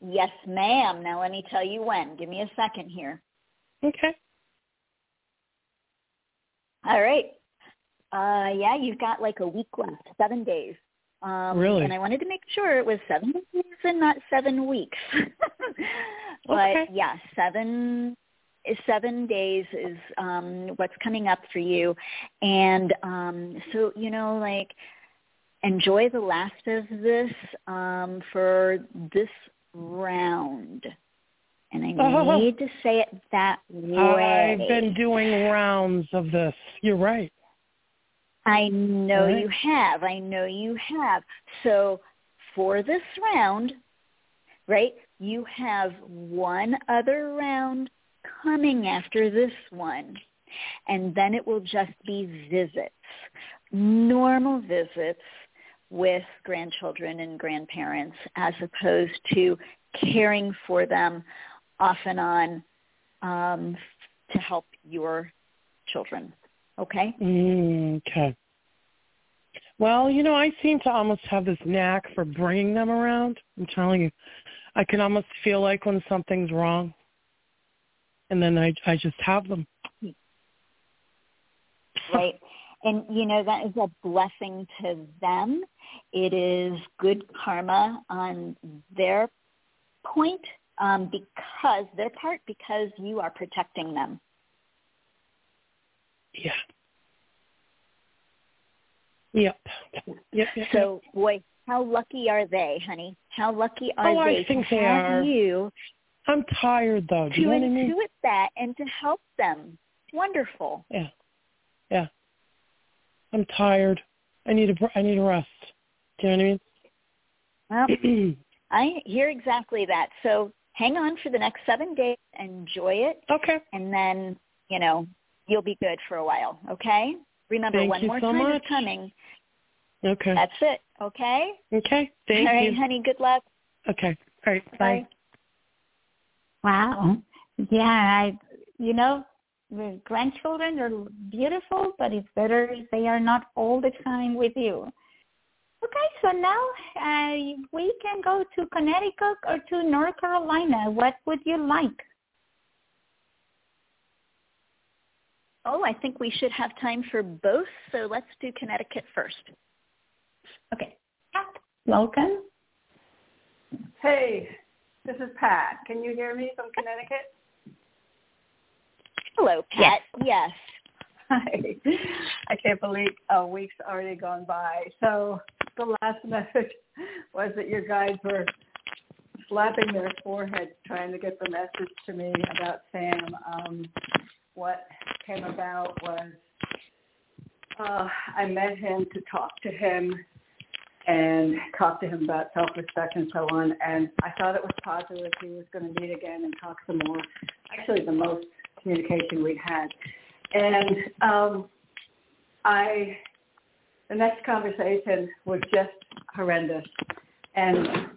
Yes, ma'am. Now let me tell you when. Give me a second here. Okay. All right. Uh, yeah, you've got like a week left, seven days. Um, Really? And I wanted to make sure it was seven days and not seven weeks. but Okay. yeah, seven seven days is um, what's coming up for you, and um, so you know, like enjoy the last of this um, for this round. And I Oh. need to say it that way. I've been doing rounds of this. You're right. I know Right. you have. I know you have. So for this round, right, you have one other round coming after this one. And then it will just be visits, normal visits with grandchildren and grandparents as opposed to caring for them off and on um, to help your children. Okay? Mm, okay. Well, you know, I seem to almost have this knack for bringing them around. I'm telling you, I can almost feel like when something's wrong, and then I I just have them. right? And you know that is a blessing to them. It is good karma on their point um, because their part because you are protecting them. Yeah. Yep. Yep. yep So boy, how lucky are they, honey? How lucky are Oh, I they think to they have are. you I'm tired though. Do to you know what I mean? intuit that and to help them? Wonderful. Yeah. Yeah. I'm tired. I need a I need a rest. Do you know what I mean? Well, I hear exactly that. So hang on for the next seven days, enjoy it, okay. and then you know you'll be good for a while. Okay. Remember, Thank one you more so time much. is coming. Okay. That's it. Okay. okay. Thank All right, you. honey. Good luck. Okay. All right. Bye. Bye. Wow. Yeah, I, you know, the grandchildren are beautiful, but it's better if they are not all the time with you. Okay, so now uh, we can go to Connecticut or to North Carolina. What would you like? Oh, I think we should have time for both. So let's do Connecticut first. Okay, Pat, welcome. Hey, this is Pat. Can you hear me from Connecticut? Hello, Pat. Yes. Hi. I can't believe a week's already gone by. So the last message was that your guys were slapping their foreheads trying to get the message to me about Sam. Um, what came about was uh, I met him to talk to him and talk to him about self-respect and so on. And I thought it was positive he was going to meet again and talk some more. Actually, the most communication we'd had. And um, I, the next conversation was just horrendous. And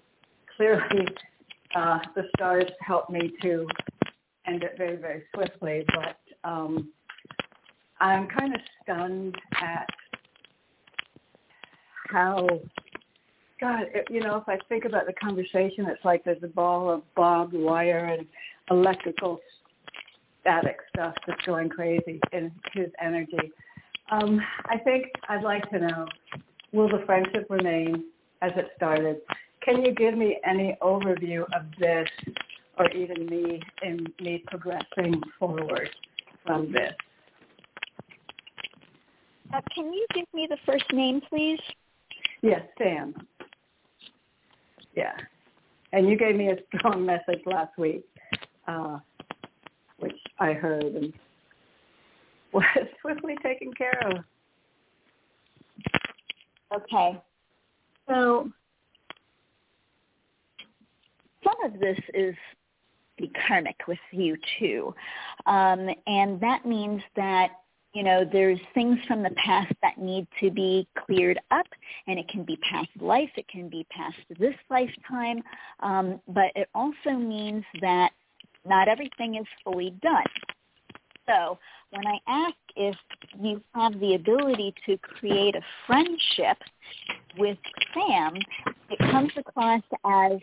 clearly, uh, the stars helped me to end it very, very swiftly. But um, I'm kind of stunned at how God, it, you know, if I think about the conversation, it's like there's a ball of barbed wire and electrical static stuff that's going crazy in his energy. Um, I think I'd like to know, will the friendship remain as it started? Can you give me any overview of this or even me in me progressing forward from this? Uh, can you give me the first name, please? Yes, Sam. Yeah. And you gave me a strong message last week, uh, which I heard and was swiftly taken care of. Okay. So some of this is the karmic with you too. Um, and that means that, you know, there's things from the past that need to be cleared up and it can be past life, it can be past this lifetime, um, but it also means that not everything is fully done. So when I ask if you have the ability to create a friendship with Sam, it comes across as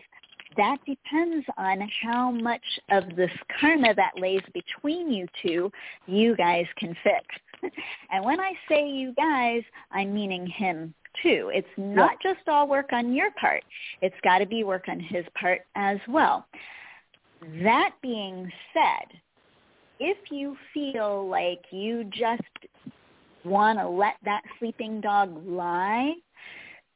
that depends on how much of this karma that lays between you two you guys can fix. and when I say you guys, I'm meaning him too. It's not just all work on your part. It's got to be work on his part as well. That being said, if you feel like you just want to let that sleeping dog lie,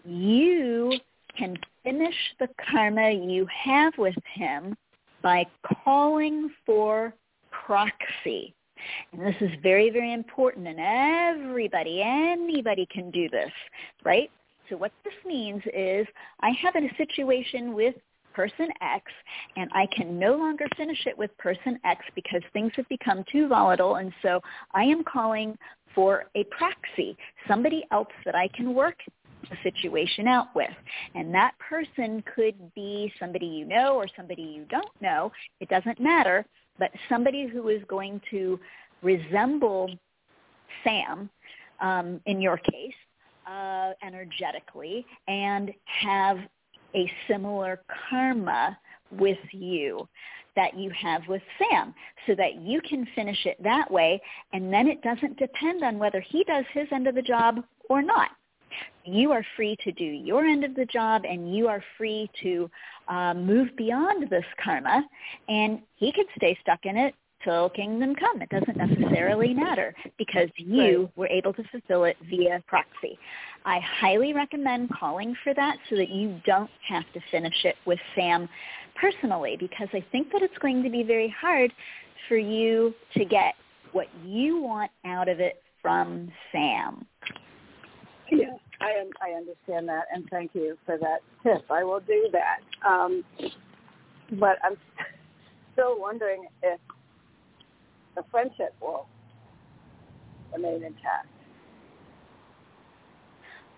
you can finish the karma you have with him by calling for proxy. And this is very, very important, and everybody, anybody can do this, right? So what this means is I have a situation with person X and I can no longer finish it with person X because things have become too volatile and so I am calling for a proxy, somebody else that I can work the situation out with. And that person could be somebody you know or somebody you don't know. It doesn't matter, but somebody who is going to resemble Sam, um, in your case, uh, energetically, and have a similar karma with you that you have with Sam so that you can finish it that way and then it doesn't depend on whether he does his end of the job or not. You are free to do your end of the job and you are free to uh, move beyond this karma and he could stay stuck in it till kingdom come. It doesn't necessarily matter because you right. were able to fulfill it via proxy. I highly recommend calling for that so that you don't have to finish it with Sam personally because I think that it's going to be very hard for you to get what you want out of it from Sam. Yeah, I I understand that, and thank you for that tip. I will do that. Um, but I'm still wondering if the friendship will remain intact.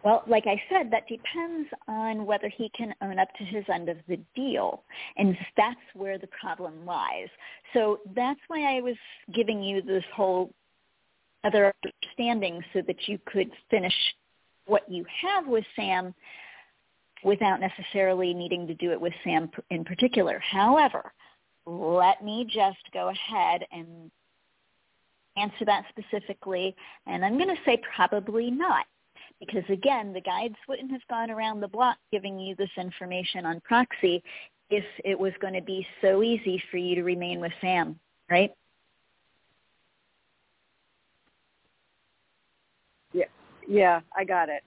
Well, like I said, that depends on whether he can own up to his end of the deal. And that's where the problem lies. So that's why I was giving you this whole other understanding so that you could finish what you have with Sam without necessarily needing to do it with Sam in particular. However, let me just go ahead and answer that specifically. And I'm going to say probably not because again, the guides wouldn't have gone around the block giving you this information on proxy if it was going to be so easy for you to remain with Sam, right? Yeah, yeah, I got it.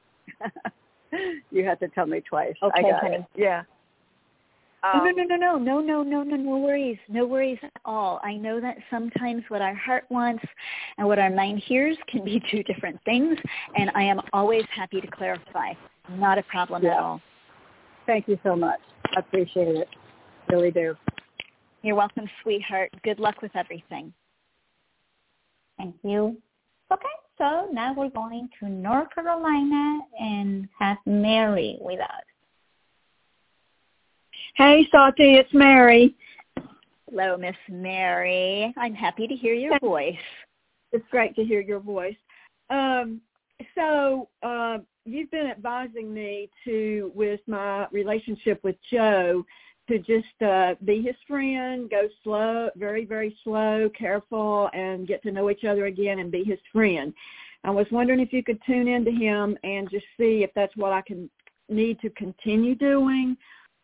you had to tell me twice. Okay, I got honey. It. Yeah. Um, no, no, no, no, no, no, no, no, no worries, no worries at all. I know that sometimes what our heart wants and what our mind hears can be two different things, and I am always happy to clarify. Not a problem yeah. at all. Thank you so much. I appreciate it. Really do. You're welcome, sweetheart. Good luck with everything. Thank you. Okay, so now we're going to North Carolina and have Mary with us. Hey, Sati, it's Mary. Hello, Miss Mary. I'm happy to hear your voice. It's great to hear your voice. Um, so uh, you've been advising me to, with my relationship with Joe, to just uh, be his friend, go slow, very, very slow, careful, and get to know each other again and be his friend. I was wondering if you could tune into him and just see if that's what I can need to continue doing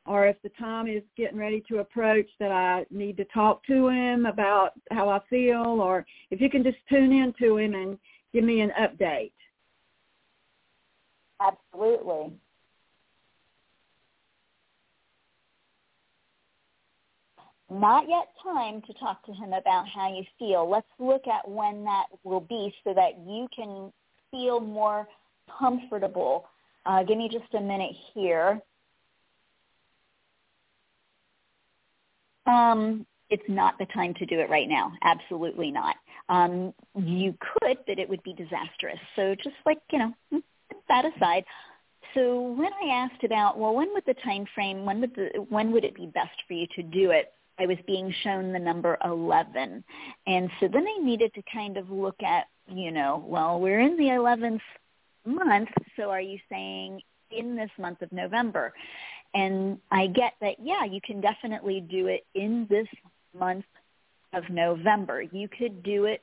or if the time is getting ready to approach that I need to talk to him about how I feel, or if you can just tune in to him and give me an update. Absolutely. Not yet time to talk to him about how you feel. Let's look at when that will be so that you can feel more comfortable. Uh, give me just a minute here. Um, it's not the time to do it right now. Absolutely not. Um, you could, but it would be disastrous. So just like, you know, put that aside. So when I asked about, well, when would the time frame, when would the, when would it be best for you to do it? I was being shown the number 11. And so then I needed to kind of look at, you know, well, we're in the 11th month, so are you saying in this month of November? And I get that, yeah, you can definitely do it in this month of November. You could do it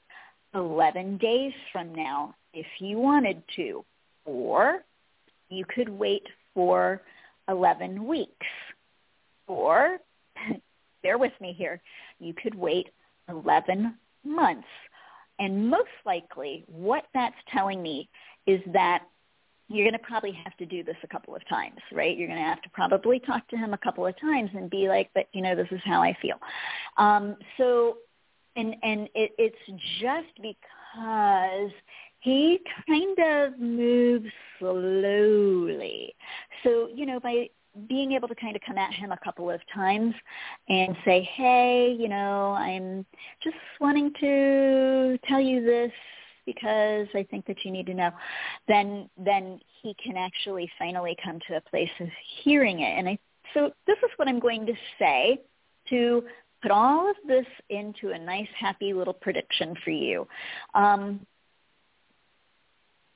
11 days from now if you wanted to. Or you could wait for 11 weeks. Or, bear with me here, you could wait 11 months. And most likely what that's telling me is that you're going to probably have to do this a couple of times, right? You're going to have to probably talk to him a couple of times and be like, but you know, this is how I feel. Um, so, and and it, it's just because he kind of moves slowly. So, you know, by being able to kind of come at him a couple of times and say, hey, you know, I'm just wanting to tell you this because I think that you need to know, then then he can actually finally come to a place of hearing it. And I so this is what I'm going to say to put all of this into a nice, happy little prediction for you. Um,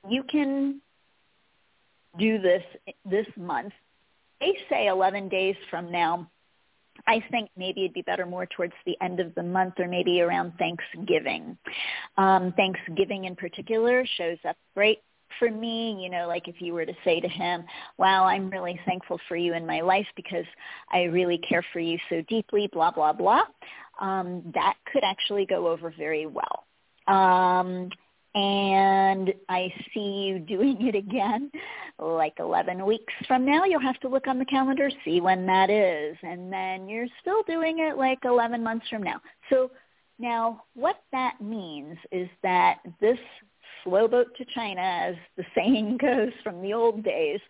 you can do this this month. They say 11 days from now. I think maybe it'd be better more towards the end of the month or maybe around Thanksgiving. Um, Thanksgiving in particular shows up great for me, you know, like if you were to say to him, wow, I'm really thankful for you in my life because I really care for you so deeply, blah, blah, blah, um, that could actually go over very well. Um, and I see you doing it again like 11 weeks from now. You'll have to look on the calendar, see when that is, and then you're still doing it like 11 months from now. So now what that means is that this slow boat to China, as the saying goes from the old days,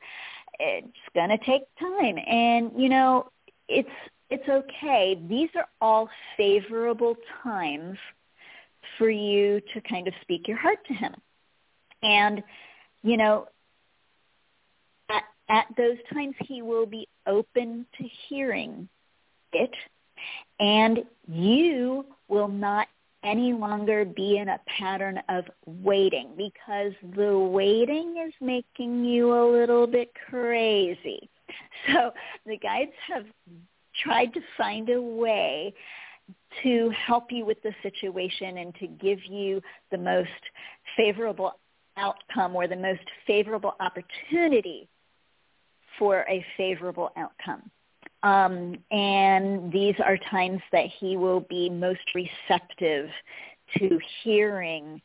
it's going to take time. And, you know, it's, it's okay. These are all favorable times for you to kind of speak your heart to him. And, you know, at, at those times he will be open to hearing it and you will not any longer be in a pattern of waiting because the waiting is making you a little bit crazy. So the guides have tried to find a way to help you with the situation and to give you the most favorable outcome or the most favorable opportunity for a favorable outcome. Um, and these are times that he will be most receptive to hearing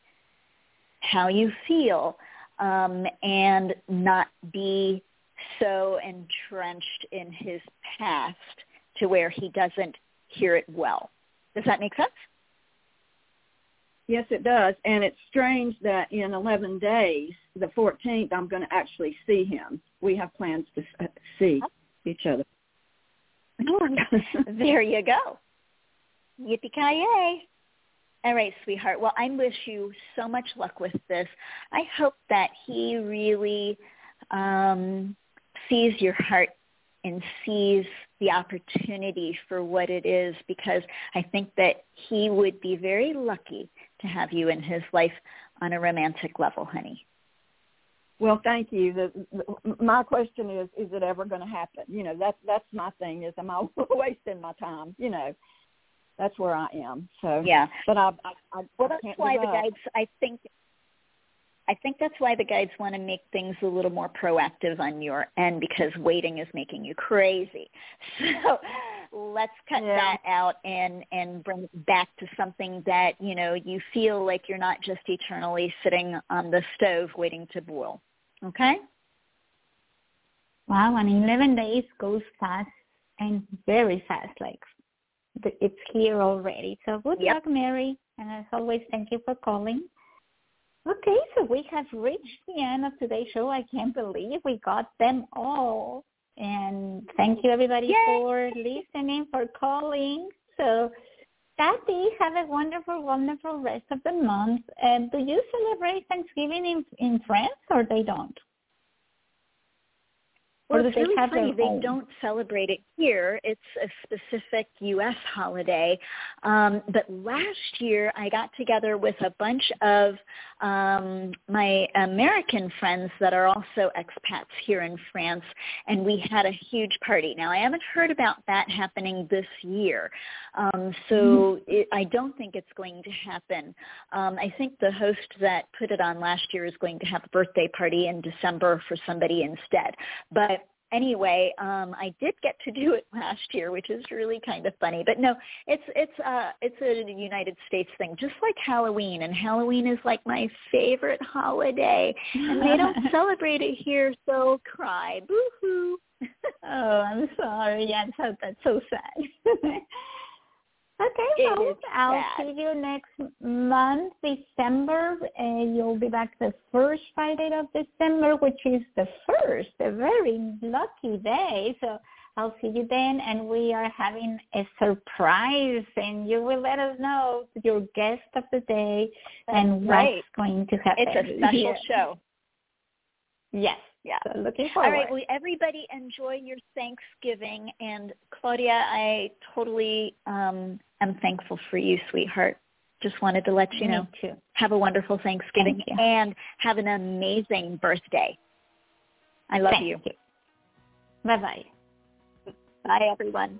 how you feel um, and not be so entrenched in his past to where he doesn't hear it well. Does that make sense? Yes, it does. And it's strange that in 11 days, the 14th, I'm going to actually see him. We have plans to see each other. there you go. Yippee-ki-yay. All right, sweetheart. Well, I wish you so much luck with this. I hope that he really um, sees your heart and sees the opportunity for what it is because I think that he would be very lucky to have you in his life on a romantic level, honey. Well, thank you. The, the, my question is, is it ever going to happen? You know, that's that's my thing. Is am I wasting my time? You know, that's where I am. So yeah. But I, I, I well, that's why the up. guides. I think I think that's why the guides want to make things a little more proactive on your end because waiting is making you crazy. So let's cut yeah. that out and and bring it back to something that you know you feel like you're not just eternally sitting on the stove waiting to boil. Okay. Wow, and 11 days goes fast and very fast. Like it's here already. So good yep. luck, Mary. And as always, thank you for calling. Okay, so we have reached the end of today's show. I can't believe we got them all. And thank you everybody Yay! for listening, for calling. So Sati, have a wonderful, wonderful rest of the month. And do you celebrate Thanksgiving in, in France or they don't? Well, it's really funny. They don't celebrate it here. It's a specific U.S. holiday. Um, but last year, I got together with a bunch of um, my American friends that are also expats here in France, and we had a huge party. Now, I haven't heard about that happening this year, um, so mm-hmm. it, I don't think it's going to happen. Um, I think the host that put it on last year is going to have a birthday party in December for somebody instead. But anyway, um, I did get to do it last year, which is really kind of funny. But no, it's it's uh it's a United States thing, just like Halloween. And Halloween is like my favorite holiday, and they don't celebrate it here, so cry, boo hoo. oh, I'm sorry. Yeah, that's, that's so sad. Okay, well, I'll sad. see you next month, December. Uh, you'll be back the first Friday of December, which is the first, a very lucky day. So I'll see you then, and we are having a surprise, and you will let us know your guest of the day and right. what's going to happen. It's a special show. Yes. Yeah. So looking forward. All right. Well, everybody enjoy your Thanksgiving. And Claudia, I totally um, am thankful for you, sweetheart. Just wanted to let you Me know. too. Have a wonderful Thanksgiving Thank and have an amazing birthday. I love Thank you. you. Bye-bye. Bye, everyone.